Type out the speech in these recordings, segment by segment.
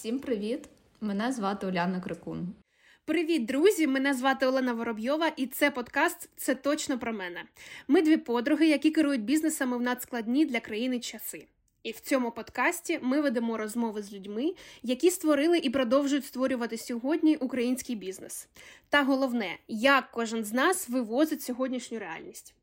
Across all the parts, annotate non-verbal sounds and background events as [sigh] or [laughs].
Всім привіт! Мене звати Уляна Крикун. Привіт, друзі! Мене звати Олена Воробйова, і це подкаст Це точно про мене. Ми дві подруги, які керують бізнесами в надскладні для країни часи. І в цьому подкасті ми ведемо розмови з людьми, які створили і продовжують створювати сьогодні український бізнес. Та головне, як кожен з нас вивозить сьогоднішню реальність.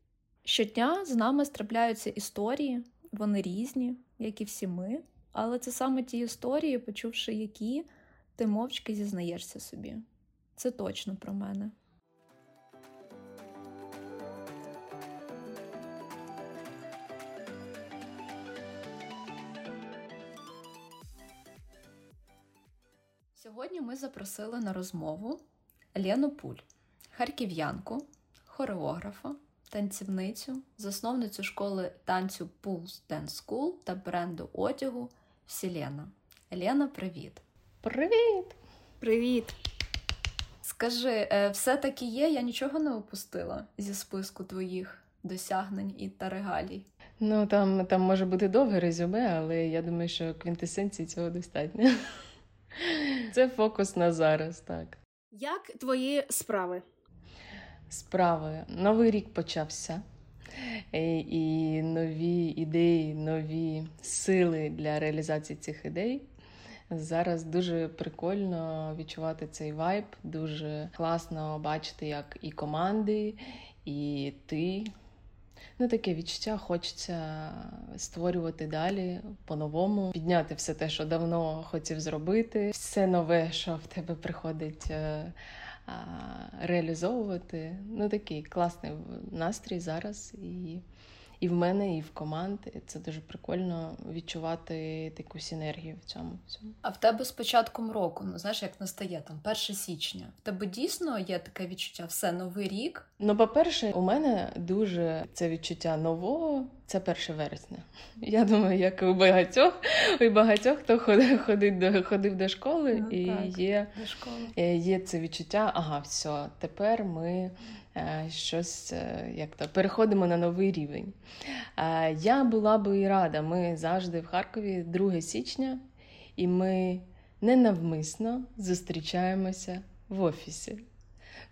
Щодня з нами трапляються історії, вони різні, як і всі ми. Але це саме ті історії, почувши які, ти мовчки зізнаєшся собі. Це точно про мене. Сьогодні ми запросили на розмову Лену Пуль, харків'янку, хореографа, танцівницю, засновницю школи танцю Pulse Dance School та бренду одягу Вселена. Лена, привіт. Привіт! Привіт! Скажи, е, все-таки є, я нічого не опустила зі списку твоїх досягнень і та регалій. Ну там там може бути довге резюме, але я думаю, що квінтесенції цього достатньо. [laughs] Це фокус на зараз, так. Як твої справи? Справи. Новий рік почався. І, нові ідеї, нові сили для реалізації цих ідей. Зараз дуже прикольно відчувати цей вайб. Дуже класно бачити, як і команди, і ти. Ну, таке відчуття хочеться створювати далі по-новому, підняти все те, що давно хотів зробити, все нове, що в тебе приходить е, реалізовувати. Ну, такий класний настрій зараз і і в мене, і в команди. Це дуже прикольно відчувати таку синергію в цьому. всьому. А в тебе з початком року, ну знаєш, як настає там 1 січня. В тебе дійсно є таке відчуття все новий рік? Ну, по-перше, у мене дуже це відчуття нового. Це 1 вересня. Я думаю, як і у багатьох, у багатьох, хто ходив до ходив до школи, ну, і так, є до школи. Е, є це відчуття. Ага, все, тепер ми е, щось е, як то переходимо на новий рівень. Я була би і рада. Ми завжди в Харкові 2 січня, і ми ненавмисно зустрічаємося в офісі.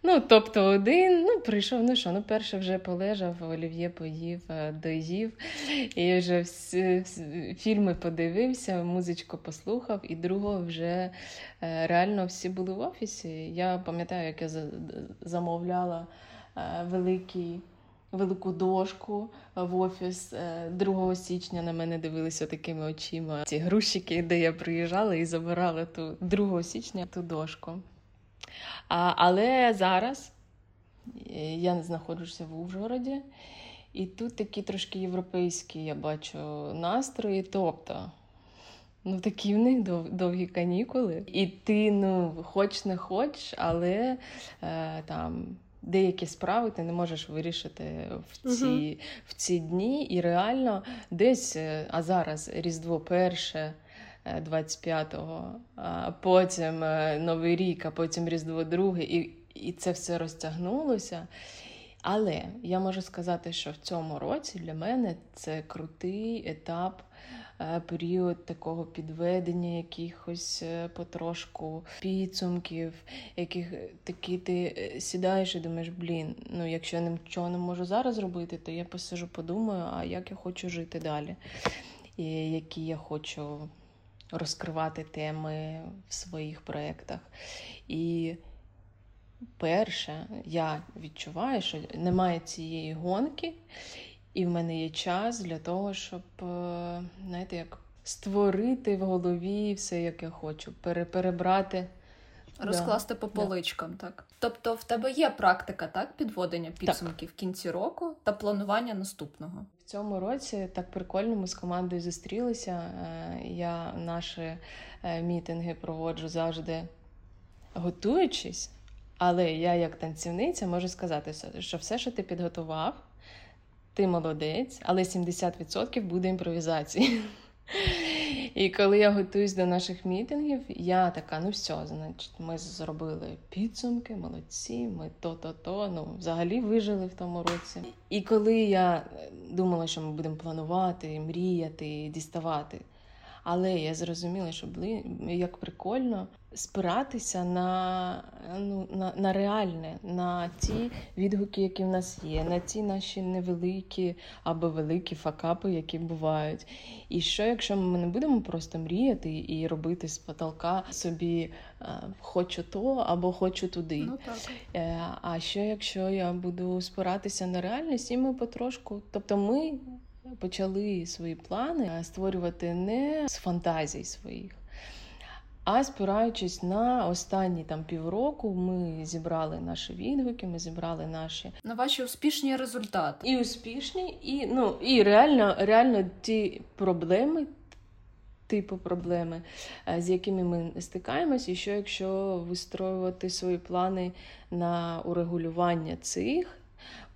Ну, тобто один, ну, прийшов, ну що, ну, перше вже полежав, олів'є поїв, е, доїв, і вже всі, всі, фільми подивився, музичку послухав, і другого вже е, реально всі були в офісі. Я пам'ятаю, як я замовляла е, великий. Велику дошку в офіс 2 січня на мене дивилися такими очима. Ці грушики, де я приїжджала і забирала ту 2 січня ту дошку. А, Але зараз е, я не знаходжуся в Ужгороді, і тут такі трошки європейські, я бачу, настрої. Тобто, ну такі в них дов, довгі канікули. І ти, ну, хоч не хоч, але е, там. Деякі справи ти не можеш вирішити в ці uh-huh. в ці дні, і реально десь, е, а зараз Різдво перше, 25-го, а потім е, Новий рік, а потім Різдво друге, і, і це все розтягнулося. Але я можу сказати, що в цьому році для мене це крутий етап, е, період такого підведення, якихось е, потрошку підсумків, яких такі ти сідаєш і думаєш, блін, ну якщо я нічого не можу зараз зробити, то я посижу, подумаю, а як я хочу жити далі, і які я хочу розкривати теми в своїх проєктах. І перше, я відчуваю, що немає цієї гонки, і в мене є час для того, щоб, е, знаєте, як створити в голові все, як я хочу, перебрати. Розкласти да. по поличкам, да. так. Тобто в тебе є практика так, підводення підсумків в кінці року та планування наступного. В цьому році так прикольно ми з командою зустрілися. Е, я наші е, мітинги проводжу завжди готуючись, але я, як танцівниця, можу сказати, що все, що ти підготував, ти молодець, але 70% буде імпровізації. І коли я готуюсь до наших мітингів, я така: ну все, значить, ми зробили підсумки, молодці, ми то-то-то. Ну, взагалі вижили в тому році. І коли я думала, що ми будемо планувати, мріяти, діставати. Але я зрозуміла, що блин, як прикольно спиратися на ну, на, на реальне, на ті відгуки, які в нас є, на ті наші невеликі або великі факапи, які бувають. І що, якщо ми не будемо просто мріяти і робити з потолка собі хочу то або хочу туди. Ну, так. Е, а що, якщо я буду спиратися на реальність, і ми потрошку, тобто ми почали свої плани створювати не з фантазій своїх. А спираючись на останні там півроку, ми зібрали наші відгуки, ми зібрали наші на ваші успішні результати. І успішні, і ну і реально, реально ті проблеми, типу проблеми, е, з якими ми стикаємось, і що якщо вистроювати свої плани на урегулювання цих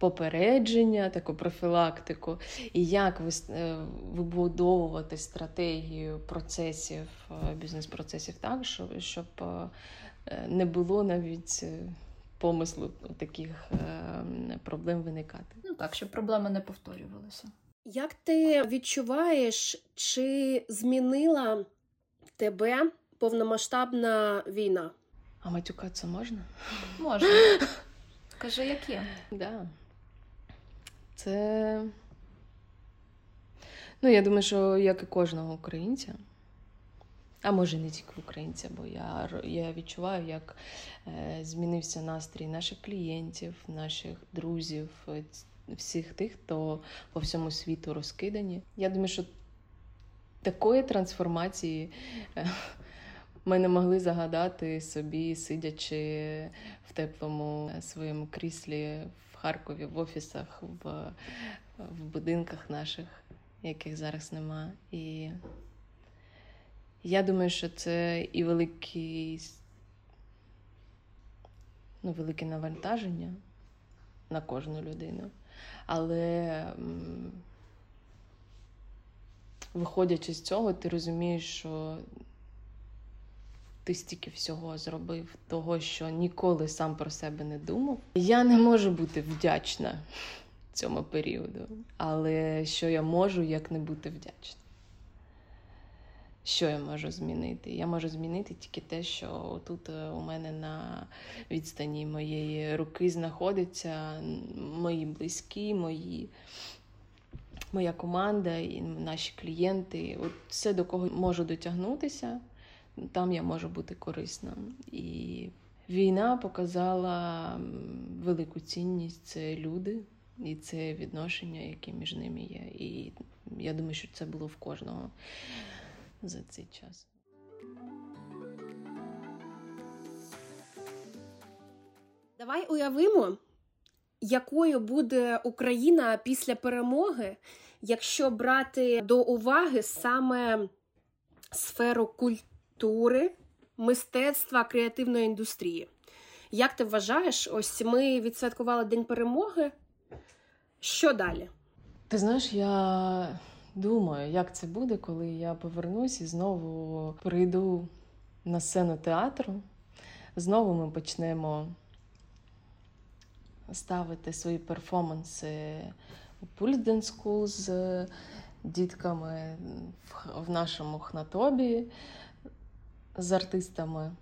попередження, таку профілактику, і як е, вибудовувати стратегію процесів, е, бізнес-процесів так, щоб е, не було навіть помислу таких проблем виникати. Ну так, щоб проблеми не повторювалися. Як ти відчуваєш, чи змінила тебе повномасштабна війна? А матюкатися можна? Можна. [laughs] Кажи, як є. Да. Це. Ну, я думаю, що як і кожного українця, а може не тільки українця, бо я я відчуваю, як е, змінився настрій наших клієнтів, наших друзів, е, всіх тих, хто по всьому світу розкидані. Я думаю, що такої трансформації. Е, ми не могли загадати собі, сидячи в теплому своєму кріслі в Харкові, в офісах, в в будинках наших, яких зараз нема. І я думаю, що це і великий, ну, велике навантаження на кожну людину. Але виходячи з цього, ти розумієш, що ти стільки всього зробив, того, що ніколи сам про себе не думав. Я не можу бути вдячна цьому періоду, але що я можу, як не бути вдячна? Що я можу змінити? Я можу змінити тільки те, що тут е, у мене на відстані моєї руки знаходиться мої близькі, мої, моя команда і наші клієнти. От все, до кого можу дотягнутися, там я можу бути корисна. І війна показала велику цінність це люди і це відношення, які між ними є. І я думаю, що це було в кожного за цей час. Давай уявимо, якою буде Україна після перемоги, якщо брати до уваги саме сферу культури культури, мистецтва, креативної індустрії. Як ти вважаєш, ось ми відсвяткували День перемоги? Що далі? Ти знаєш, я думаю, як це буде, коли я повернусь і знову прийду на сцену театру. Знову ми почнемо ставити свої перформанси у Pulse School з дітками в нашому хнатобі з артистами.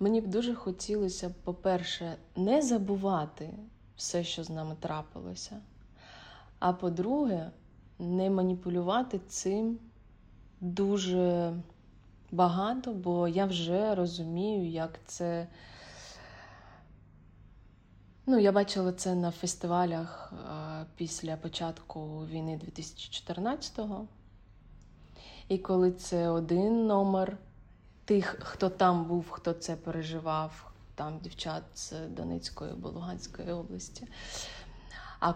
Мені б дуже хотілося, по-перше, не забувати все, що з нами трапилося. А по-друге, не маніпулювати цим дуже багато, бо я вже розумію, як це. Ну, я бачила це на фестивалях після початку війни 2014-го. І коли це один номер тих, хто там був, хто це переживав, там дівчат з Донецької або Луганської області. А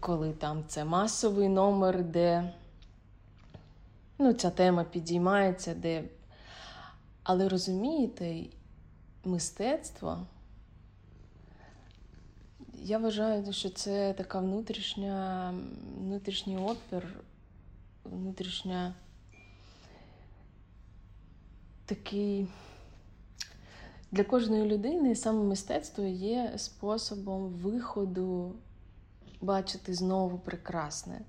коли там це масовий номер, де ну, ця тема підіймається, де. Але розумієте, мистецтво, я вважаю, що це така внутрішня, внутрішній опір, внутрішня такий для кожної людини саме мистецтво є способом виходу бачити знову прекрасне.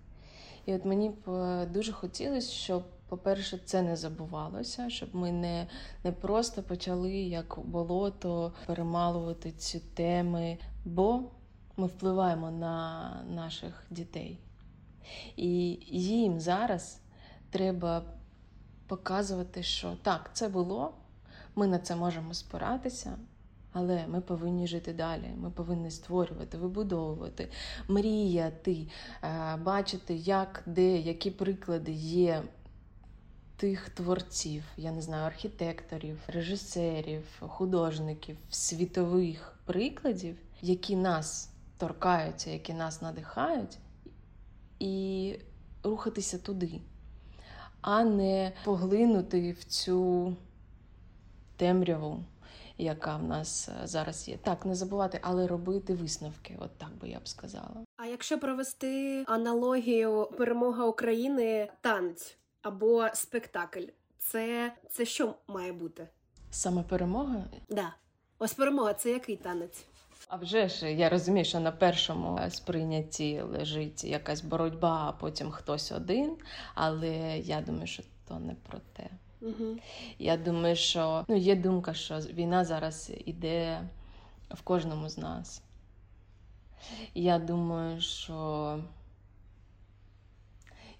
І от мені б е, дуже хотілося, щоб по-перше, це не забувалося, щоб ми не не просто почали як болото перемалувати ці теми, бо ми впливаємо на наших дітей. І їм зараз треба показувати, що так, це було, ми на це можемо спиратися, але ми повинні жити далі. Ми повинні створювати, вибудовувати, мріяти, е, бачити, як, де, які приклади є тих творців, я не знаю, архітекторів, режисерів, художників, світових прикладів, які нас торкаються, які нас надихають, і рухатися туди, а не поглинути в цю темряву. Яка в нас е, зараз є, так не забувати, але робити висновки, от так би я б сказала. А якщо провести аналогію перемога України, танець або спектакль, це це що має бути? Саме перемога? Да. Ось перемога це який танець? А вже ж я розумію, що на першому сприйнятті лежить якась боротьба, а потім хтось один. Але я думаю, що то не про те. Угу. Я думаю, що ну, є думка, що війна зараз іде в кожному з нас. Я думаю, що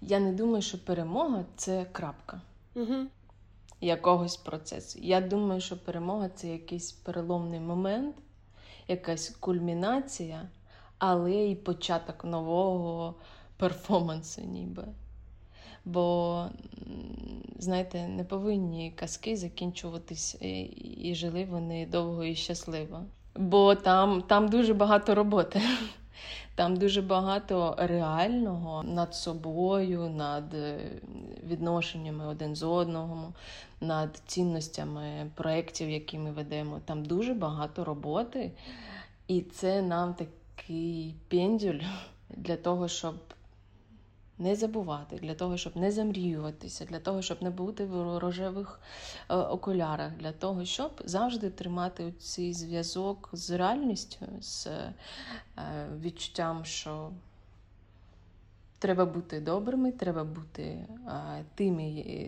я не думаю, що перемога це крапка угу. якогось процесу. Я думаю, що перемога це якийсь переломний момент, якась кульмінація, але й початок нового перформансу, ніби. Бо, знаєте, не повинні казки закінчуватись і жили вони довго і щасливо. Бо там, там дуже багато роботи. Там дуже багато реального над собою, над е, відношеннями один з одного, над цінностями проєктів, які ми ведемо. Там дуже багато роботи, і це нам такий пендюль для того, щоб не забувати, для того, щоб не замріюватися, для того, щоб не бути в рожевих е, окулярах, для того, щоб завжди тримати цей зв'язок з реальністю, з е, відчуттям, що треба бути добрими, треба бути е, тим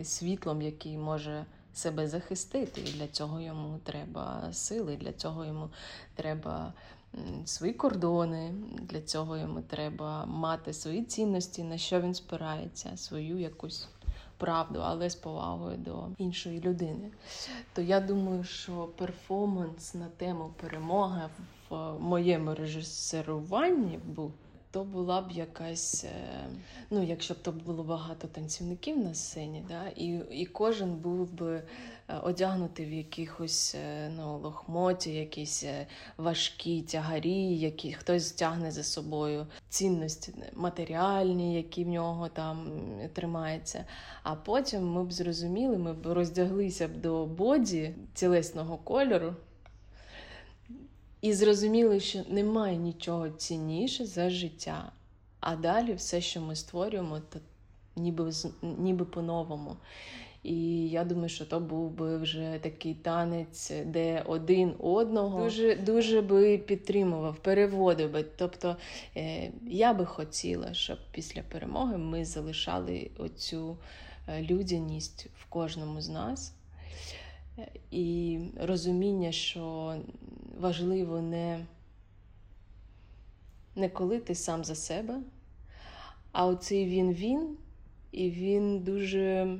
світлом, який може. Себе захистити, і для цього йому треба сили, для цього йому треба свої кордони. Для цього йому треба мати свої цінності, на що він спирається, свою якусь правду, але з повагою до іншої людини. То я думаю, що перформанс на тему перемоги в моєму режисеруванні був. То була б якась, е, ну якщо б то було багато танцівників на сцені, да, і і кожен був би Е, одягнути в якихось е, ну, лохмоті, якісь важкі тягарі, які хтось тягне за собою цінності матеріальні, які в нього там тримаються. А потім ми б зрозуміли, ми б роздяглися б до боді цілесного кольору. І зрозуміли, що немає нічого цінніше за життя. А далі все, що ми створюємо, то ніби ніби по-новому. І я думаю, що то був би вже такий танець, де один одного дуже дуже би підтримував, переводив би. Тобто е, я би хотіла, щоб після перемоги ми залишали оцю е, людяність в кожному з нас. І розуміння, що важливо не, не коли ти сам за себе, а оцей він-він, і він дуже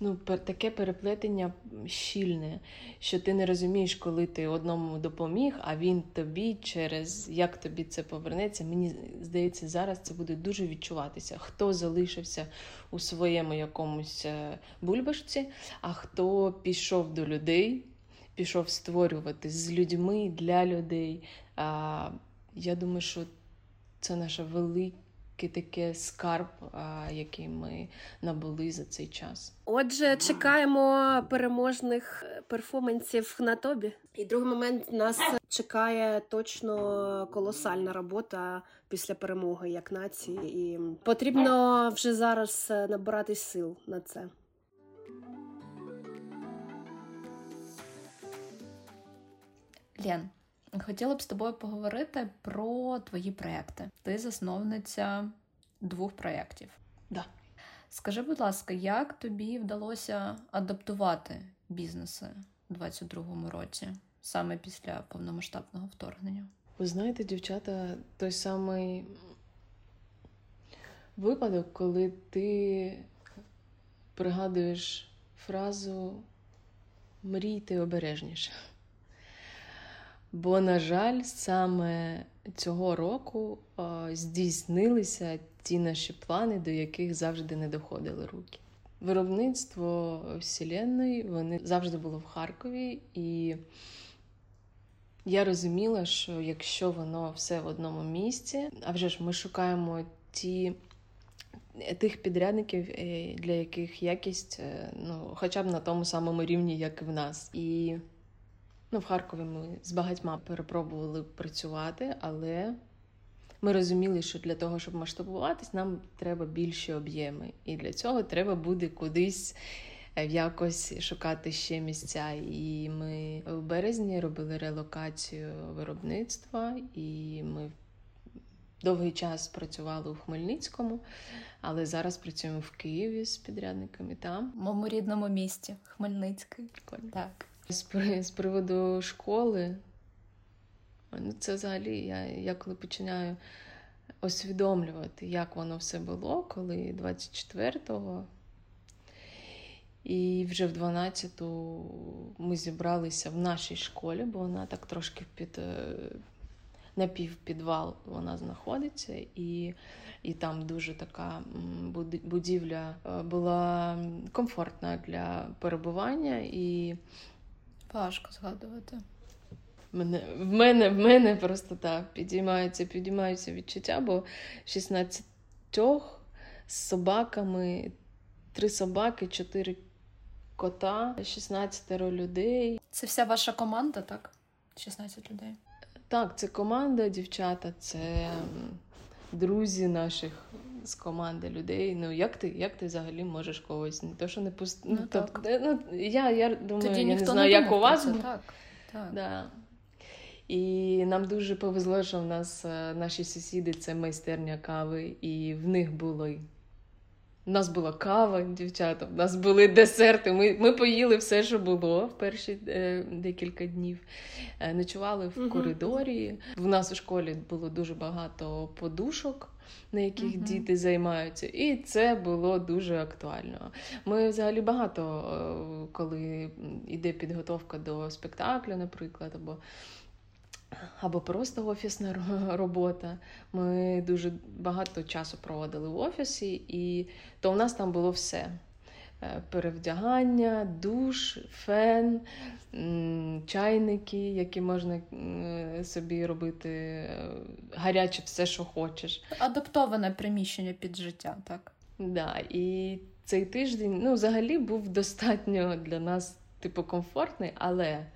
ну, таке переплетення щільне, що ти не розумієш, коли ти одному допоміг, а він тобі через як тобі це повернеться. Мені здається, зараз це буде дуже відчуватися. Хто залишився у своєму якомусь е, бульбашці, а хто пішов до людей, пішов створювати з людьми для людей. А, Я думаю, що це наша велика таке скарб, який ми набули за цей час. Отже, чекаємо переможних е, перформансів на тобі. І другий момент нас чекає точно колосальна робота після перемоги як нації, і потрібно вже зараз е, набирати сил на це. Лен, Хотіла б з тобою поговорити про твої проекти. Ти засновниця двох проєктів. Да. Скажи, будь ласка, як тобі вдалося адаптувати бізнеси у 22-му році, саме після повномасштабного вторгнення? Ви знаєте, дівчата, той самий випадок, коли ти пригадуєш фразу мрійте обережніше. Бо, на жаль, саме цього року здійснилися ті наші плани, до яких завжди не доходили руки. Виробництво Вселенної вони завжди було в Харкові, і я розуміла, що якщо воно все в одному місці, а вже ж ми шукаємо ті. Тих підрядників, е, для яких якість е, ну, хоча б на тому самому рівні, як і в нас. І ну, в Харкові ми з багатьма перепробували працювати, але ми розуміли, що для того, щоб масштабуватись, нам треба більші об'єми. І для цього треба буде кудись е, якось шукати ще місця. І ми в березні робили релокацію виробництва, і ми довгий час працювали у Хмельницькому, але зараз працюємо в Києві з підрядниками там. В моєму рідному місті Хмельницький. Так. З, приводу школи, ну це взагалі я, я коли починаю усвідомлювати, як воно все було, коли 24-го. І вже в 12-ту ми зібралися в нашій школі, бо вона так трошки під е, напівпідвал вона знаходиться, і і там дуже така будівля е, була комфортна для перебування. і Важко згадувати. Мене, В мене в мене просто так підіймаються, підіймаються відчуття, бо 16 з собаками, три собаки, чотири кота, 16 людей. Це вся ваша команда, так? 16 людей. Так, це команда, дівчата, це друзі наших з команди людей. Ну як ти як ти взагалі можеш когось? Не то, що не пуст... Ну, ну, так. ну, я я думаю, Тоді я ніхто не знаю, не як у вас. Це, так, так. Да. І нам дуже повезло, що в нас е, наші сусіди це майстерня кави, і в них були у нас була кава, дівчата, у нас були десерти. Ми ми поїли все, що було в перші е, декілька днів. Е, ночували в коридорі. В нас у школі було дуже багато подушок, на яких uh діти займаються, і це було дуже актуально. Ми взагалі багато, е, коли йде підготовка до спектаклю, наприклад, або або просто офісна робота. Ми дуже багато часу проводили в офісі, і то в нас там було все: перевдягання, душ, фен, чайники, які можна собі робити е, гаряче все, що хочеш. Адаптоване приміщення під життя, так? Да, І цей тиждень ну, взагалі був достатньо для нас, типу, комфортний, але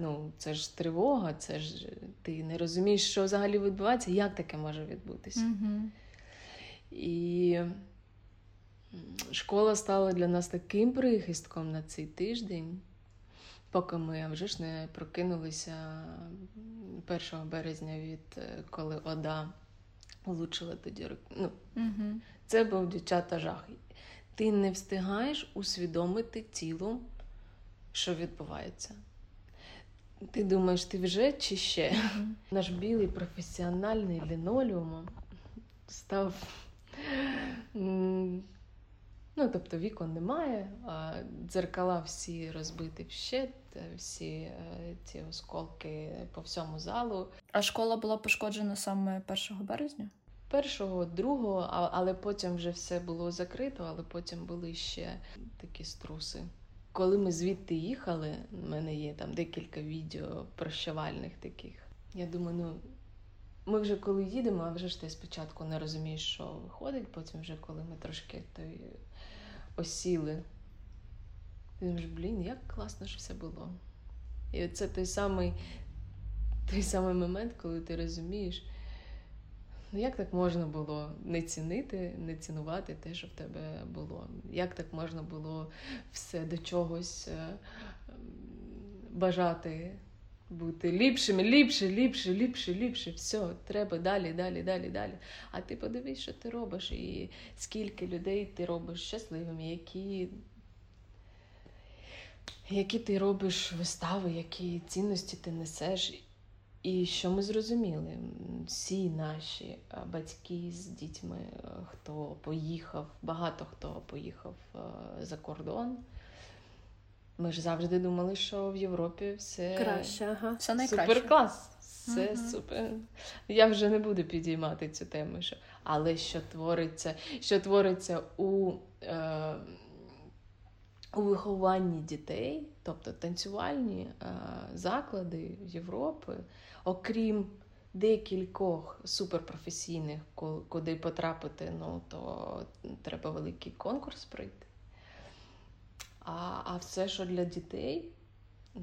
ну, це ж тривога, це ж ти не розумієш, що взагалі відбувається, як таке може відбутися. Mm-hmm. І школа стала для нас таким прихистком на цей тиждень, поки ми вже ж не прокинулися 1 березня від е, коли Ода влучила тоді. Ну, mm-hmm. Це був дівчата жах. Ти не встигаєш усвідомити тілом, що відбувається. Ти думаєш, ти вже чи ще? Mm-hmm. Наш білий професіональний лінолеум став. Ну, тобто вікон немає, а дзеркала всі розбиті вщет, всі е, ці осколки по всьому залу. А школа була пошкоджена саме 1 березня? Першого, другого, але потім вже все було закрито, але потім були ще такі струси. Коли ми звідти їхали, в мене є там декілька відео прощавальних таких. Я думаю, ну ми вже коли їдемо, а вже ж ти спочатку не розумієш, що виходить, потім вже коли ми трошки той осіли. Ти думаєш, блін, як класно ж все було. І це той самий той самий момент, коли ти розумієш, Ну, як так можна було не цінити, не цінувати те, що в тебе було? Як так можна було все до чогось е, бажати бути ліпшими, ліпше, ліпше, ліпше, ліпше. Все, треба далі, далі, далі, далі. А ти подивись, що ти робиш, і скільки людей ти робиш щасливими, які. Які ти робиш вистави, які цінності ти несеш. І що ми зрозуміли? Всі наші е, батьки з дітьми, е, хто поїхав, багато хто поїхав е, за кордон. Ми ж завжди думали, що в Європі все краще, ага. все найкраще. супер клас. Все Мгм. супер. Я вже не буду підіймати цю тему. Що... Але що твориться, що твориться у, е... у вихованні дітей, тобто танцювальні е... заклади Європи, окрім декількох суперпрофесійних, ку- куди потрапити, ну то треба великий конкурс пройти. А, а все, що для дітей,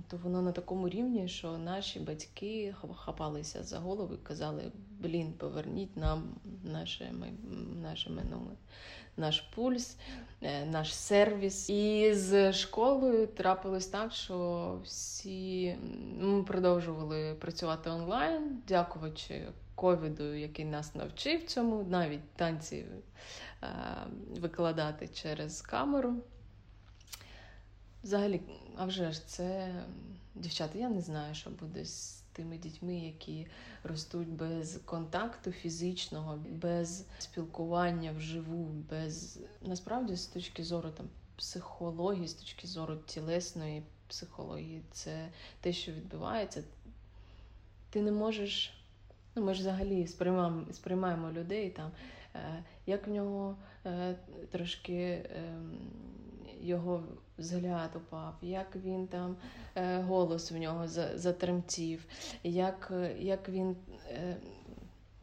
то воно на такому рівні, що наші батьки ха- хапалися за голову і казали: блін, поверніть нам наше, наше минуле, наш пульс, е, наш сервіс. І з школою трапилось так, що всі ми продовжували працювати онлайн, дякуючи ковіду, який нас навчив цьому, навіть танці е, викладати через камеру. Взагалі, а вже ж це дівчата, я не знаю, що буде з тими дітьми, які ростуть без контакту фізичного, без спілкування вживу, без насправді з точки зору там психології, з точки зору тілесної психології, це те, що відбувається. Ти не можеш. Ну, ми ж взагалі сприймаємо, сприймаємо людей там, е, як в нього е, трошки. Його взгляд упав, як він там е, голос в нього затремтів, як, е, як він е,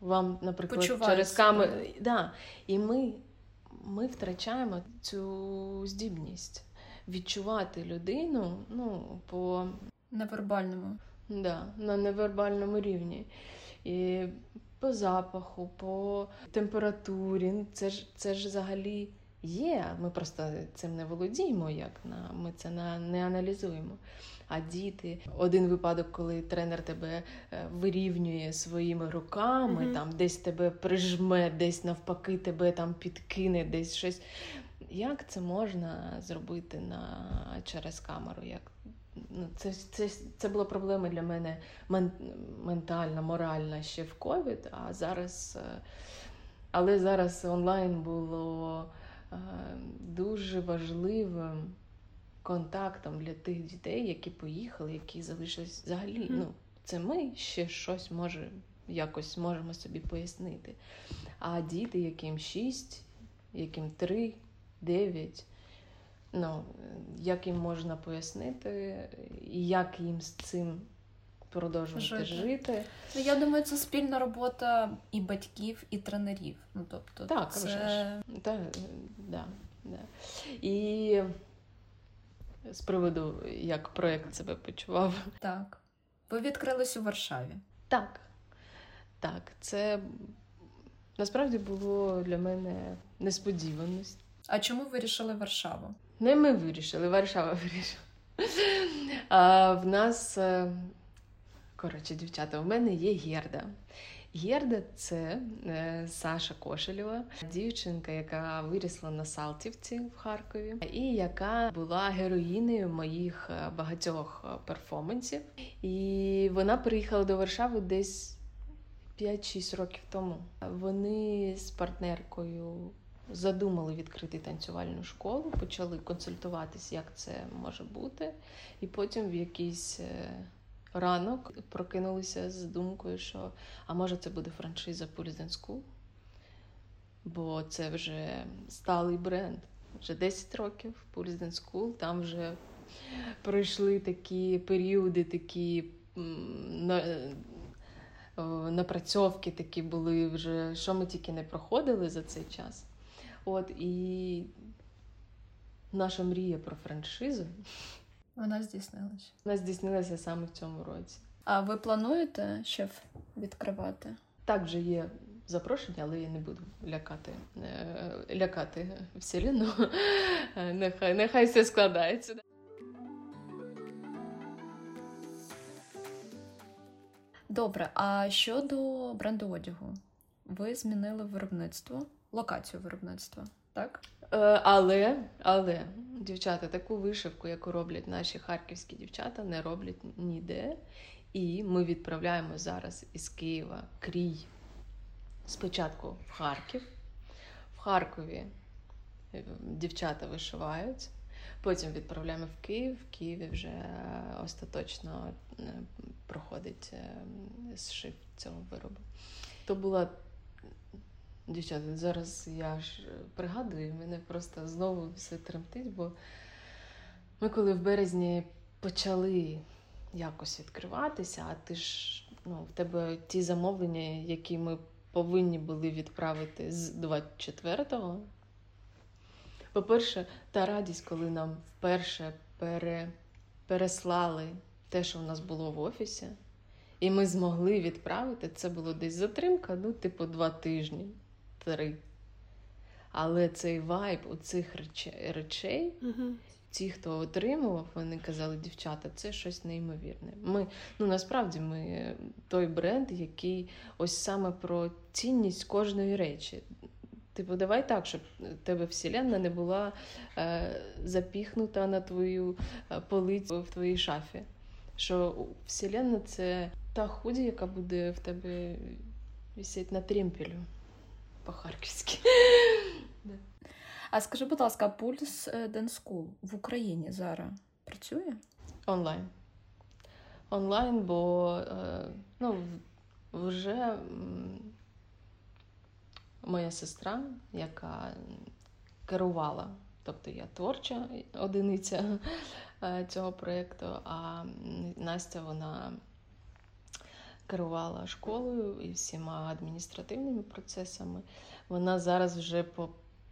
вам, наприклад, Почуває через камеру. Да. І ми, ми втрачаємо цю здібність відчувати людину ну, по Невербальному. Да, на невербальному рівні. І по запаху, по температурі. Це ж, це ж взагалі є. Ми просто цим не володіємо, як на, ми це на, не аналізуємо. А діти, один випадок, коли тренер тебе е, вирівнює своїми руками, Мгм. там десь тебе прижме, десь навпаки тебе там підкине, десь щось. Як це можна зробити на, через камеру? Як ну, це, це, це була проблема для мене мен, ментальна, моральна ще в ковід, а зараз. е, Але зараз онлайн було дуже важливим контактом для тих дітей, які поїхали, які залишились взагалі. Ну, це ми ще щось може, якось можемо собі пояснити. А діти, яким 6, яким 3, 9, ну, як їм можна пояснити, як їм з цим продовжувати Жити. жити. Ну, я думаю, це спільна робота і батьків, і тренерів. Ну, тобто, Так, це... вже ж. Та, е, да, да. І з приводу, як проєкт себе почував. так. Ви відкрились у Варшаві. Так, так, це насправді було для мене несподіваність. А чому вирішили Варшаву? Не ми вирішили, Варшава [laughs] вирішила. А в нас, е, коротше, дівчата, у мене є Герда. Герда це е, Саша Кошелєва, дівчинка, яка вирісла на Салтівці в Харкові, і яка була героїнею моїх е, багатьох е, перформансів. І вона приїхала до Варшави десь 5-6 років тому. Вони з партнеркою задумали відкрити танцювальну школу, почали консультуватись, як це може бути. І потім в якийсь е, ранок прокинулися з думкою, що а може це буде франшиза Pulse School? Бо це вже сталий бренд. Вже 10 років Pulse School, там вже пройшли такі періоди, такі е, напрацьовки такі були вже, що ми тільки не проходили за цей час. От і наша мрія про франшизу Вона здійснилась. вона здійснилася саме в цьому році. А ви плануєте ще відкривати? Так вже є запрошення, але я не буду лякати, е, лякати вселену. [laughs] Нехай, нехай все складається. Добре, а щодо бренду одягу, ви змінили виробництво, локацію виробництва, так? Е, але, але, дівчата, таку вишивку, яку роблять наші харківські дівчата, не роблять ніде. І ми відправляємо зараз із Києва крій спочатку в Харків. В Харкові е, дівчата вишивають, потім відправляємо в Київ. В Києві вже остаточно е, проходить зшив цього виробу. То була Дівчата, зараз я ж пригадую, мене просто знову все тремтить, бо ми коли в березні почали якось відкриватися, а ти ж ну, в тебе ті замовлення, які ми повинні були відправити з 24-го. По-перше, та радість, коли нам вперше пере, переслали те, що в нас було в офісі, і ми змогли відправити, це було десь затримка, ну, типу, два тижні три. Але цей вайб у цих речей, угу. ті, хто отримував, вони казали, дівчата, це щось неймовірне. Ми, ну насправді, ми той бренд, який ось саме про цінність кожної речі. Типу, давай так, щоб тебе вселенна не була е, запіхнута на твою е, полицю в твоїй шафі. Що вселенна це та худі, яка буде в тебе висіти на тремпелю по-харківськи. А скажи, будь ласка, пульс Денскул в Україні зараз працює? Онлайн. Онлайн, бо е, ну, вже моя сестра, яка керувала, тобто я творча одиниця е, цього проєкту, а Настя вона керувала школою і всіма адміністративними процесами. Вона зараз вже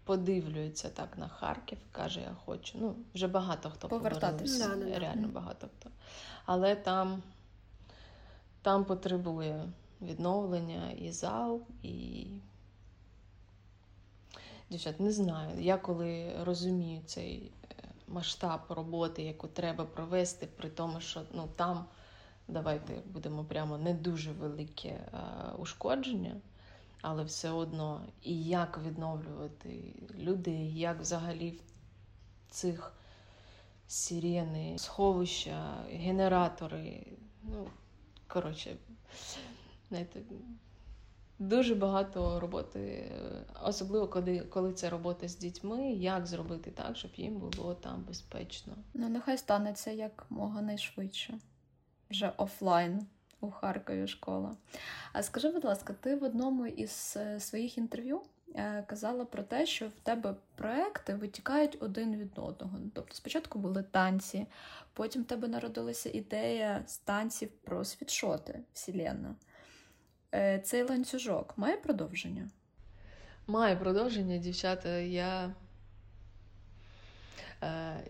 подивлюється так на Харків, каже, я хочу. Ну, вже багато хто повертатися. Да, реально багато хто. Але там, там потребує відновлення і зал, і. Дівчат, не знаю. Я коли розумію цей е, масштаб роботи, яку треба провести, при тому, що ну, там давайте будемо прямо не дуже велике е, ушкодження, але все одно і як відновлювати людей, як взагалі в цих сирени, сховища, генератори. Ну, коротше, знаєте, дуже багато роботи, особливо коли коли це робота з дітьми, як зробити так, щоб їм було там безпечно. Ну, нехай станеться як мога найшвидше вже офлайн у Харкові школа. А скажи, будь ласка, ти в одному із е, своїх інтерв'ю е, казала про те, що в тебе проекти витікають один від одного. Тобто спочатку були танці, потім в тебе народилася ідея з танців про світшоти Вселенна. Е, цей ланцюжок має продовження? Має продовження, дівчата. Я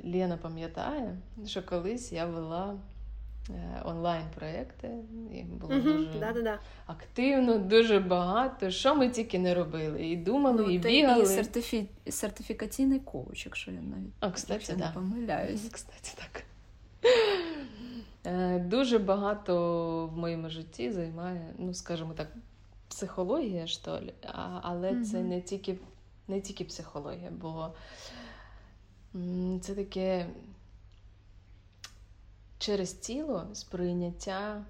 Лена пам'ятає, що колись я вела Е, онлайн-проекти. Їх було угу, дуже да-да-да. активно, дуже багато. Що ми тільки не робили. І думали, ну, і бігали. І сертифі... сертифікаційний коуч, якщо я навіть а, кстати, да. не помиляюсь. [laughs] Кстати, так. Е, дуже багато в моєму житті займає, ну, скажімо так, психологія, що ли. але угу. це не тільки, не тільки психологія, бо це таке через тіло сприйняття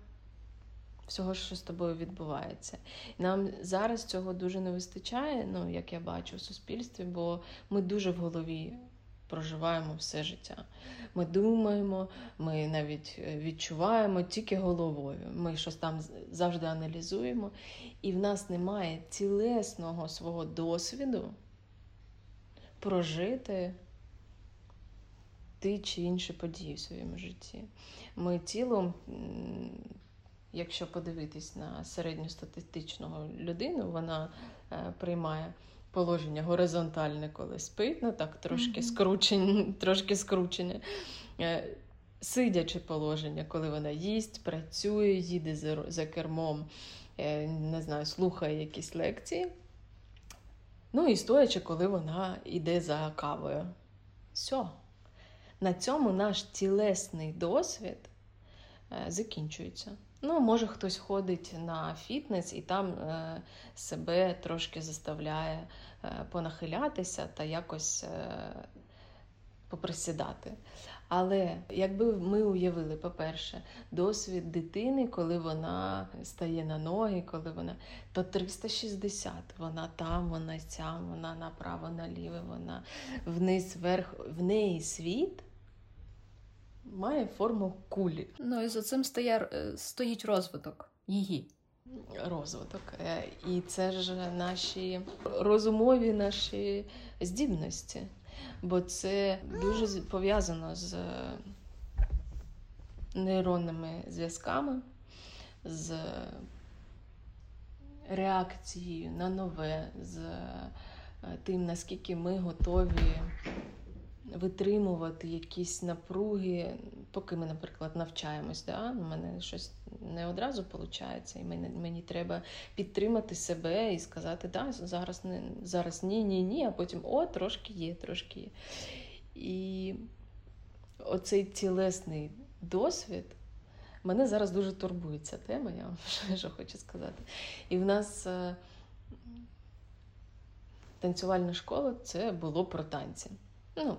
всього, що з тобою відбувається. Нам зараз цього дуже не вистачає, ну, як я бачу в суспільстві, бо ми дуже в голові проживаємо все життя. Ми думаємо, ми навіть е, відчуваємо тільки головою. Ми щось там завжди аналізуємо, і в нас немає цілесного свого досвіду прожити ті чи інші події в своєму житті. Ми тілом, якщо подивитись на середньостатистичного людину, вона е, приймає положення горизонтальне, коли спить, ну так трошки скручення, трошки скручене. Сидяче положення, коли вона їсть, працює, їде за, за кермом, е, не знаю, слухає якісь лекції. Ну і стоячи, коли вона йде за кавою. Все. На цьому наш тілесний досвід е, закінчується. Ну, може, хтось ходить на фітнес і там е, себе трошки заставляє е, понахилятися та якось поприсідати. Але якби ми уявили, по-перше, досвід дитини, коли вона стає на ноги, коли вона то 360, вона там, вона сям, вона направо, наліво, вона вниз, вверх, в неї світ має форму кулі. Ну і за цим стає, е, стоїть розвиток її. Розвиток. Е, і це ж наші розумові, наші здібності. Бо це дуже пов'язано з нейронними зв'язками, з реакцією на нове, з е, тим, наскільки ми готові витримувати якісь напруги, поки ми, наприклад, навчаємось. Да? У мене щось не одразу виходить, і мені, мені треба підтримати себе і сказати, да, зараз не, зараз ні, ні, ні, а потім о, трошки є, трошки є. І оцей тілесний досвід. Мене зараз дуже турбує ця тема, я вам [laughs] що хочу сказати. І в нас е, танцювальна школа це було про танці. Ну,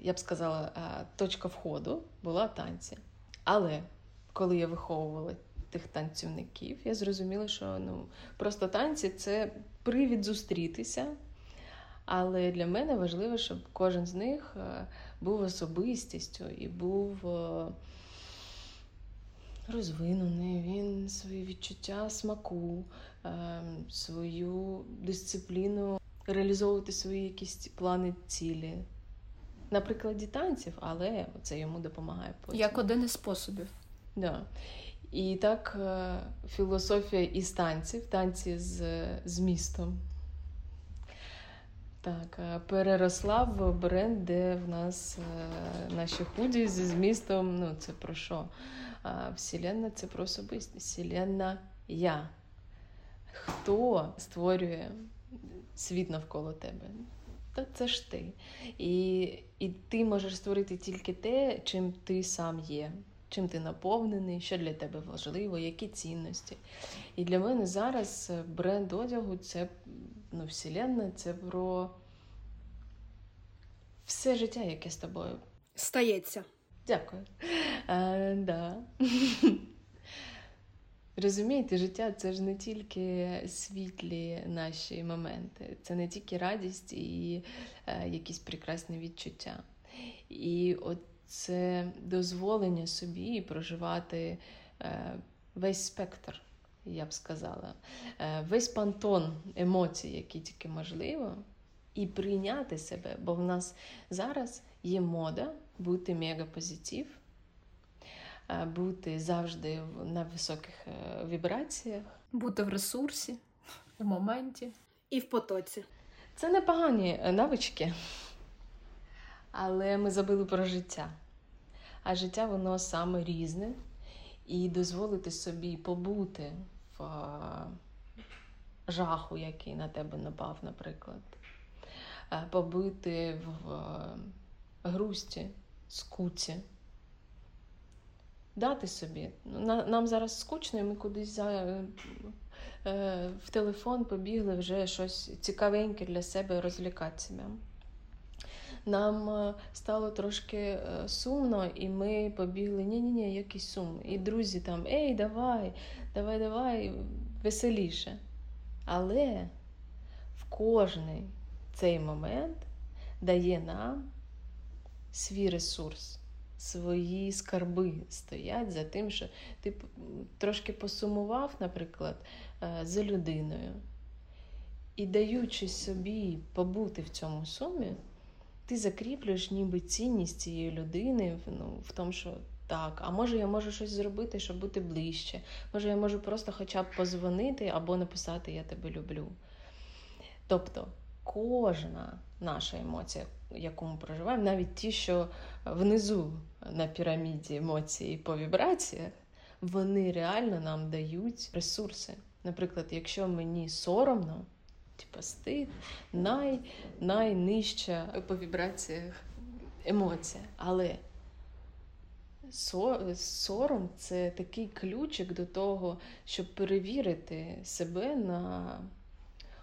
я б сказала, е, точка входу була танці. Але коли я виховувала тих танцівників, я зрозуміла, що ну, просто танці це привід зустрітися. Але для мене важливо, щоб кожен з них е, був особистістю і був е, розвинений, він свої відчуття смаку, свою дисципліну, реалізовувати свої якісь плани цілі на прикладі танців, але це йому допомагає потім. Як один із способів. Да. І так, е, філософія із танців, танці з, з містом. Так, е, переросла в бренд, де в нас е, наші худі зі змістом. Ну, це про що? Вселенна це про особистість. Вселенна я. Хто створює світ навколо тебе? Та це ж ти. І, І ти можеш створити тільки те, чим ти сам є. Чим ти наповнений, що для тебе важливо, які цінності. І для мене зараз бренд одягу це ну, вселенна, це про все життя, яке з тобою стається. Дякую. А, да. [laughs] Розумієте, життя це ж не тільки світлі наші моменти, це не тільки радість і е, якісь прекрасні відчуття. І от це дозволення собі проживати е, весь спектр, я б сказала, е, весь пантон емоцій, які тільки можливо, і прийняти себе, бо в нас зараз є мода бути мегапозитив, бути завжди на високих е, вібраціях, бути в ресурсі, в моменті і в потоці. Це непогані навички, але ми забули про життя. А життя воно саме різне, і дозволити собі побути в жаху, який на тебе напав, наприклад, побити в грусті, скуці. Дати собі. Нам зараз скучно, і ми кудись за Е, в телефон побігли вже щось цікавеньке для себе розлікати себе. Нам е, стало трошки е, сумно, і ми побігли ні-ні-ні, якийсь сум. І друзі там, ей, давай, давай, давай, веселіше. Але в кожний цей момент дає нам свій ресурс свої скарби стоять за тим, що ти трошки посумував, наприклад, е, за людиною. І даючи собі побути в цьому сумі, ти закріплюєш ніби цінність цієї людини ну, в тому, що так, а може я можу щось зробити, щоб бути ближче. Може, я можу просто хоча б позвонити або написати Я тебе люблю. Тобто кожна наша емоція, яку ми проживаємо, навіть ті, що внизу на піраміді емоцій по вібраціях, вони реально нам дають ресурси. Наприклад, якщо мені соромно, типу стид, най, найнижча по вібраціях емоція. Але сором це такий ключик до того, щоб перевірити себе на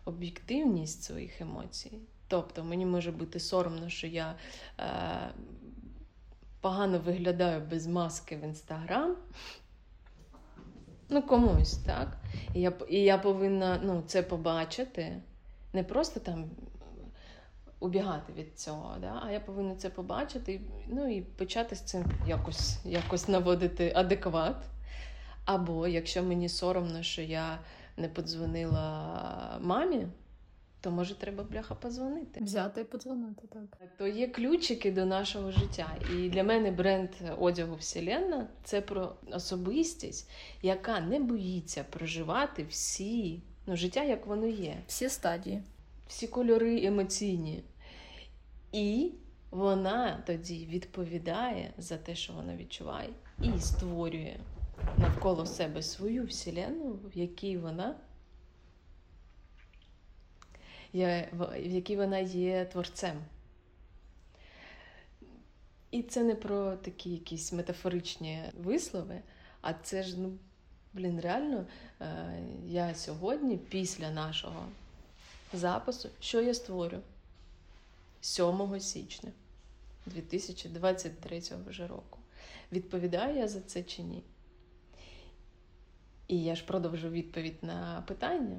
об'єктивність своїх емоцій. Тобто мені може бути соромно, що я е, погано виглядаю без маски в інстаграм. Ну, комусь, так? І я і я повинна ну, це побачити. Не просто там убігати від цього, да? а я повинна це побачити ну, і почати з цим якось, якось наводити адекват. Або якщо мені соромно, що я не подзвонила мамі то може треба бляха подзвонити. Взяти і подзвонити, так. То є ключики до нашого життя. І для мене бренд одягу Вселенна це про особистість, яка не боїться проживати всі ну, життя, як воно є. Всі стадії, всі кольори емоційні. І вона тоді відповідає за те, що вона відчуває, і створює навколо себе свою вселенну, в якій вона в якій вона є творцем. І це не про такі якісь метафоричні вислови, а це ж, ну, блін, реально, е, я сьогодні, після нашого запису, що я створю 7 січня 2023 вже року. Відповідаю я за це чи ні? І я ж продовжу відповідь на питання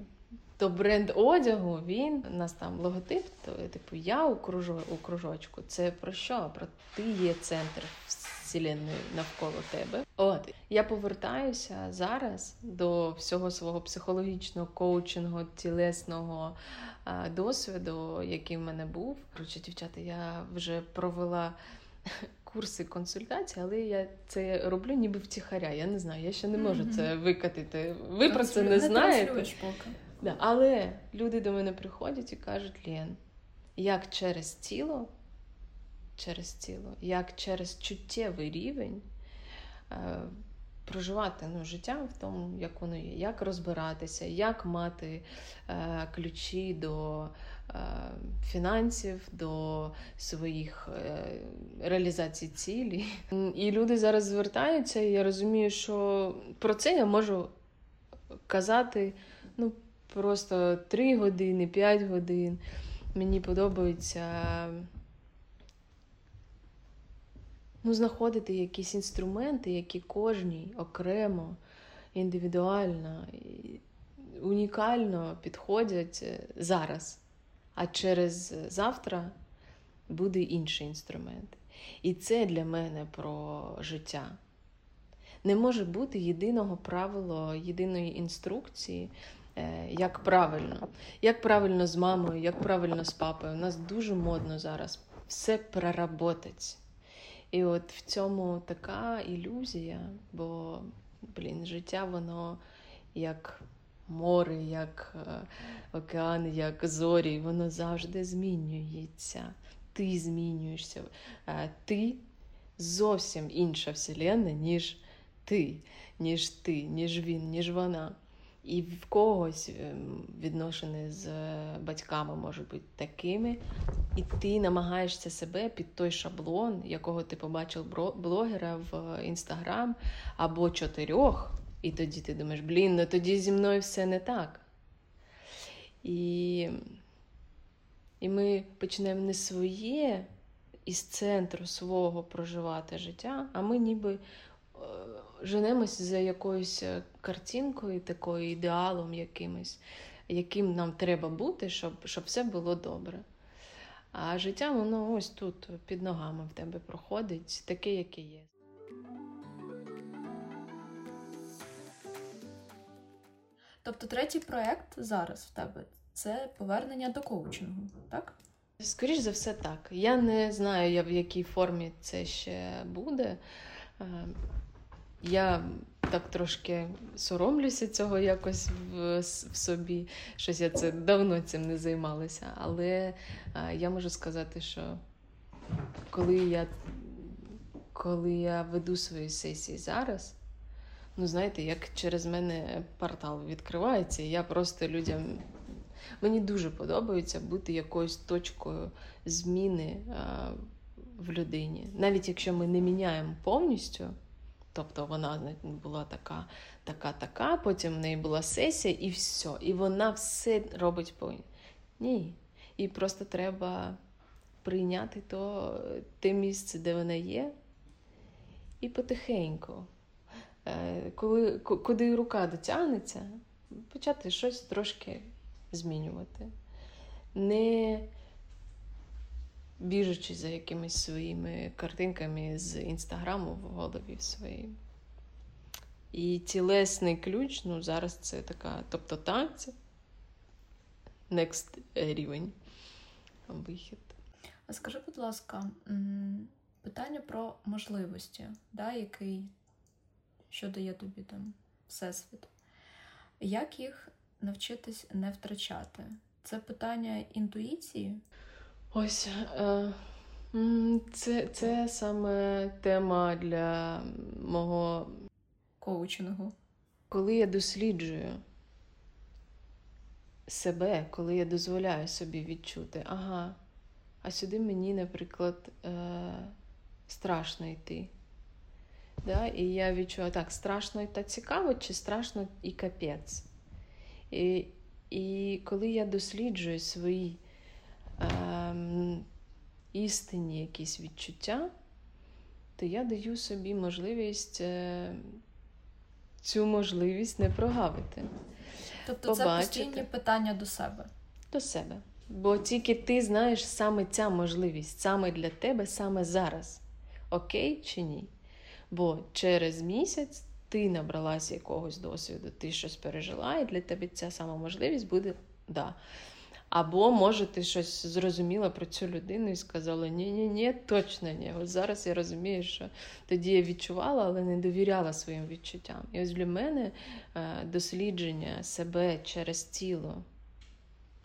то бренд одягу, він у нас там логотип, то типу я у кружо, у кружочку. Це про що? Про ти є центр вселенної навколо тебе. От я повертаюся зараз до всього свого психологічного коучингу, тілесного а, досвіду, який в мене був. Коротше, дівчата, я вже провела. [laughs] Курси консультації, але я це роблю ніби втіхаря. Я не знаю, я ще не можу mm-hmm. це викатити. Ви про це не знаєте. Поки. Да. Але люди до мене приходять і кажуть, Лен, як через тіло, через тіло, як через чуттєвий рівень е, проживати ну, життя в тому, як воно є, як розбиратися, як мати е, ключі до е, фінансів, до своїх е, реалізацій цілі. І люди зараз звертаються, і я розумію, що про це я можу казати. ну, просто 3 години, 5 годин. Мені подобається ну, знаходити якісь інструменти, які кожній окремо, індивідуально, унікально підходять е, зараз. А через завтра буде інший інструмент. І це для мене про життя. Не може бути єдиного правила, єдиної інструкції. Е, як правильно, як правильно з мамою, як правильно з папою. У нас дуже модно зараз все проработать. І от в цьому така ілюзія, бо, блін, життя, воно як море, як е, океан, як зорі, воно завжди змінюється. Ти змінюєшся. Е, ти зовсім інша вселенна, ніж ти, ніж ти, ніж він, ніж вона. І в когось ем, відношення з батьками можуть бути такими, і ти намагаєшся себе під той шаблон, якого ти побачив блогера в інстаграм або чотирьох, і тоді ти думаєш, блін, ну тоді зі мною все не так. І і ми почнемо не своє із центру свого проживати життя, а ми ніби женемось за якоюсь е, картинкою, такою ідеалом якимось, яким нам треба бути, щоб, щоб все було добре. А життя, воно ось тут, під ногами в тебе проходить, таке, яке є. Тобто третій проєкт зараз в тебе це повернення до коучингу, так? Скоріш за все, так. Я не знаю, в якій формі це ще буде. Е, я так трошки соромлюся цього якось в, в собі. Щось я це давно цим не займалася. Але а, я можу сказати, що коли я коли я веду свої сесії зараз, ну знаєте, як через мене портал відкривається, я просто людям. Мені дуже подобається бути якоюсь точкою зміни а, в людині. Навіть якщо ми не міняємо повністю, тобто вона була така, така, така, потім в неї була сесія, і все. І вона все робить по ні. І просто треба прийняти то, те місце, де вона є, і потихеньку. Е, коли, Куди рука дотягнеться, почати щось трошки змінювати. Не біжучи за якимись своїми картинками з інстаграму в голові своїй. І тілесний ключ, ну, зараз це така, тобто танці, next рівень вихід. А скажи, будь ласка, питання про можливості, да, який, що дає тобі там всесвіт. Як їх навчитись не втрачати? Це питання інтуїції? Ось е, це це саме тема для мого коучингу. Коли я досліджую себе, коли я дозволяю собі відчути, ага, а сюди мені, наприклад, е, страшно йти. Да? І я відчуваю, так, страшно та цікаво, чи страшно і капець. І, І коли я досліджую свої ем, істинні якісь відчуття, то я даю собі можливість е, цю можливість не прогавити. Тобто побачити. це постійні питання до себе. До себе. Бо тільки ти знаєш саме ця можливість, саме для тебе, саме зараз. Окей чи ні? Бо через місяць ти набралася якогось досвіду, ти щось пережила, і для тебе ця сама можливість буде да. Або, може, ти щось зрозуміла про цю людину і сказала: ні-ні, ні точно ні. От зараз я розумію, що тоді я відчувала, але не довіряла своїм відчуттям. І ось для мене е, дослідження себе через тіло.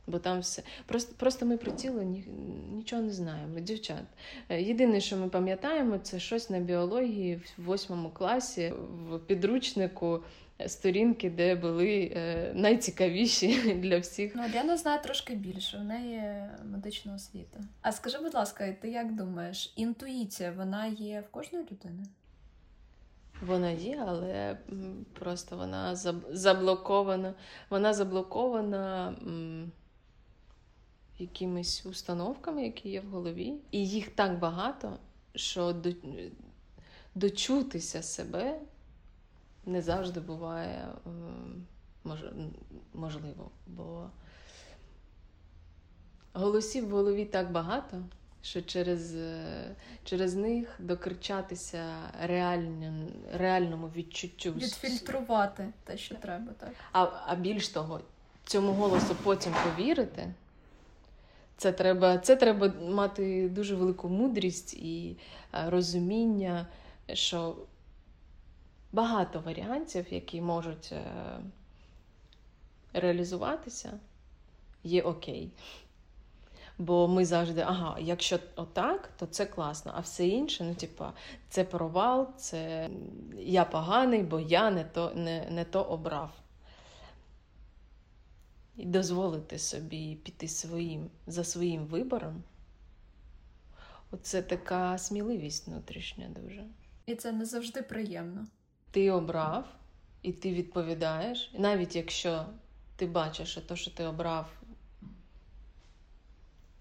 Бо там все. Просто просто ми про тіло ні, нічого не знаємо, дівчат. Е, єдине, що ми пам'ятаємо, це щось на біології в восьмому класі в підручнику сторінки, де були е, найцікавіші [laughs] для всіх. Ну, Діана знає трошки більше, в неї медична освіта. А скажи, будь ласка, ти як думаєш, інтуїція вона є в кожної людини? Вона є, але просто вона заблокована. Вона заблокована якимись установками, які є в голові. І їх так багато, що дочутися себе не завжди буває е, можливо. Бо голосів в голові так багато, що через е, через них докричатися реальним, реальному відчуттю. Відфільтрувати те, що треба, так. А, А більш того, цьому голосу потім повірити. Це треба це треба мати дуже велику мудрість і е, розуміння, що багато варіантів, які можуть е, реалізуватися, є окей. Бо ми завжди, ага, якщо отак, то це класно, а все інше, ну, типа, це провал, це я поганий, бо я не то, не, не то обрав. І дозволити собі піти своїм, за своїм вибором. Оце така сміливість внутрішня дуже. І це не завжди приємно ти обрав і ти відповідаєш. І навіть якщо ти бачиш, що те, що ти обрав,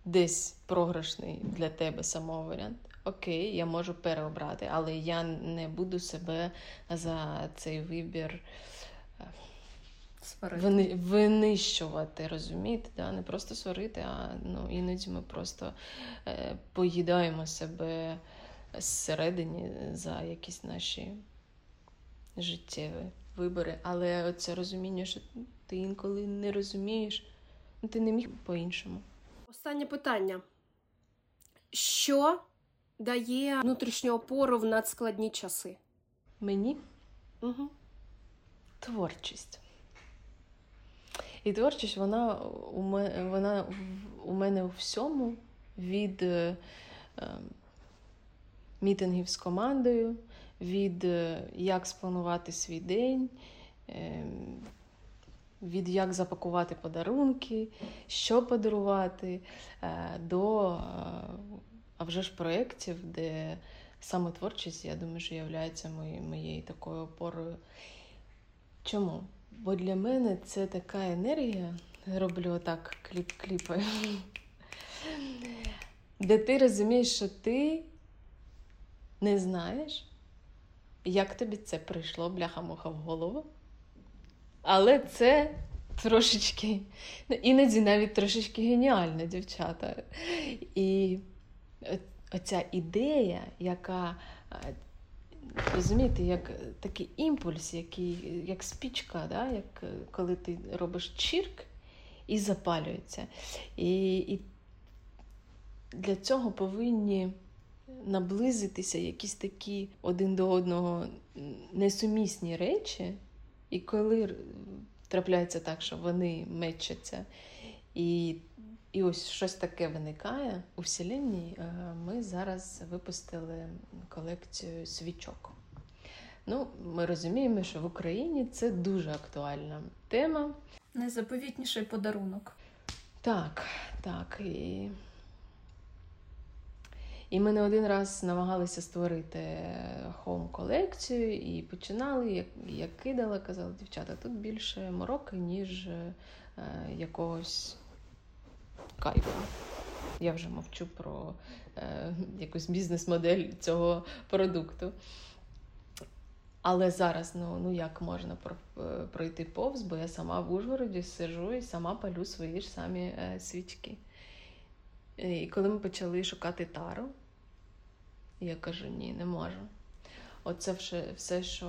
десь програшний для тебе самого варіант, окей, я можу переобрати, але я не буду себе за цей вибір. Сварити. Винищувати, розумієте? Да? Не просто сварити, а ну, іноді ми просто е, поїдаємо себе зсередині за якісь наші життєві вибори, але це розуміння, що ти інколи не розумієш, ну, ти не міг по-іншому. Останнє питання. Що дає внутрішню опору в надскладні часи? Мені Угу. творчість. І творчість, вона у мене, вона у мене у всьому від е, е, мітингів з командою від е, як спланувати свій день, ем, від як запакувати подарунки, що подарувати, е, до е, а вже ж проєктів, де саме творчість, я думаю, що є моєю такою опорою. Чому? Бо для мене це така енергія, роблю отак кліп-кліпи, [laughs] де ти розумієш, що ти не знаєш, як тобі це прийшло, бляха-муха в голову. Але це трошечки, іноді навіть трошечки геніально, дівчата. І оця ідея, яка, розумієте, як такий імпульс, який, як спічка, да? як коли ти робиш чірк і запалюється. І, і для цього повинні наблизитися якісь такі один до одного несумісні речі, і коли трапляється так, що вони мечаться, і і ось щось таке виникає у вселенні, е, ми зараз випустили колекцію свічок. Ну, Ми розуміємо, що в Україні це дуже актуальна тема. Найзаповітніший подарунок. Так, так. І і ми не один раз намагалися створити хоум-колекцію і починали, як я кидала, казала, дівчата, тут більше мороки, ніж е, якогось кайфу. Я вже мовчу про е, якусь бізнес-модель цього продукту. Але зараз ну ну як можна е, пройти повз, бо я сама в Ужгороді сижу і сама палю свої ж самі е, свічки. І коли ми почали шукати тару, я кажу, ні, не можу. Оце все, що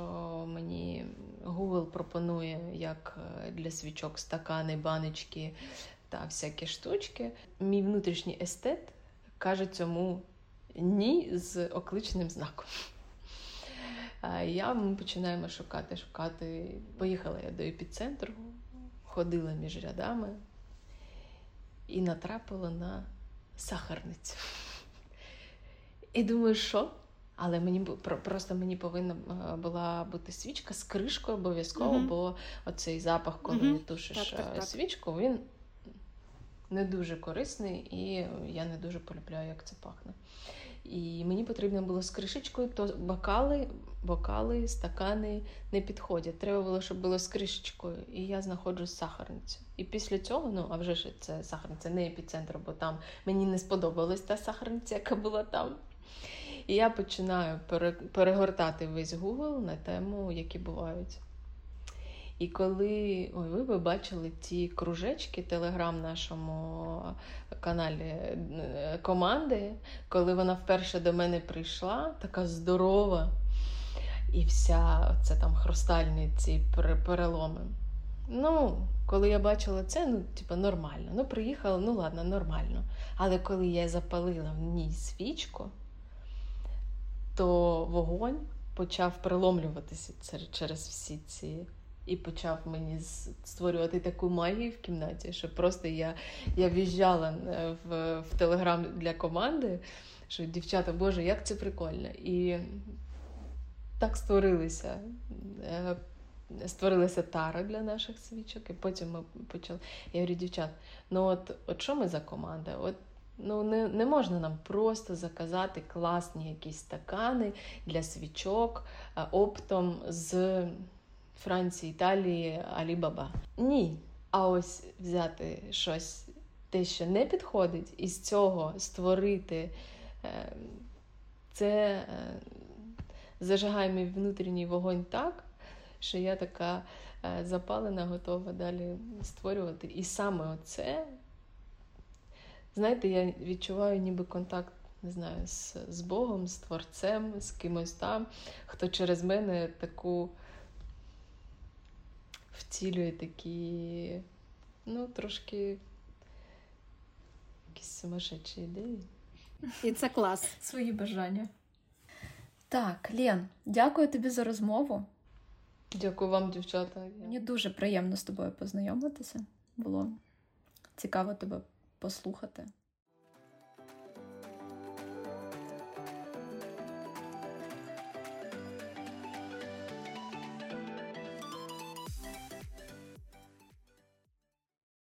мені Google пропонує, як е, для свічок, стакани, баночки та всякі штучки. Мій внутрішній естет каже цьому ні з окличним знаком. Я починаємо шукати, шукати. Поїхала я до епіцентру, ходила між рядами і натрапила на сахарницю. І думаю, що? Але мені просто мені повинна е, була бути свічка з кришкою обов'язково, mm-hmm. бо оцей запах, коли mm-hmm. тушиш так, так, е, так. свічку, він не дуже корисний, і я не дуже полюбляю, як це пахне. І мені потрібно було з кришечкою, то бокали, бокали, стакани не підходять. Треба було, щоб було з кришечкою. І я знаходжу сахарницю. І після цього, ну а вже ж це сахарниця, не епіцентр, бо там мені не сподобалась та сахарниця, яка була там. І я починаю перегортати весь Google на тему, які бувають. І коли ой, ви би бачили ті кружечки телеграм нашому каналі е, команди, коли вона вперше до мене прийшла, така здорова, і вся це там хрустальні ці переломи. Ну, коли я бачила це, ну, типу, нормально. Ну, приїхала, ну ладно, нормально. Але коли я запалила в ній свічку, то вогонь почав приломлюватися через всі ці. І почав мені створювати таку магію в кімнаті, що просто я я в'їжджала е, в в телеграм для команди, що дівчата, Боже, як це прикольно. І так створилися. Е, створилася тара для наших свічок, і потім ми почали. Я говорю, дівчат, ну от от що ми за команда? От Ну, не не можна нам просто заказати класні якісь стакани для свічок оптом з Франції, Італії, Алібаба. Ні. А ось взяти щось, те, що не підходить, і з цього створити е, це е, зажигає мій внутрішній вогонь так, що я така е, запалена, готова далі створювати. І саме оце знаєте, я відчуваю ніби контакт не знаю, з, з Богом, з Творцем, з кимось там, хто через мене таку втілює такі, ну, трошки якісь сумасшедші ідеї. І це клас. Свої бажання. Так, Лен, дякую тобі за розмову. Дякую вам, дівчата. Мені дуже приємно з тобою познайомитися. Було цікаво тебе послухати.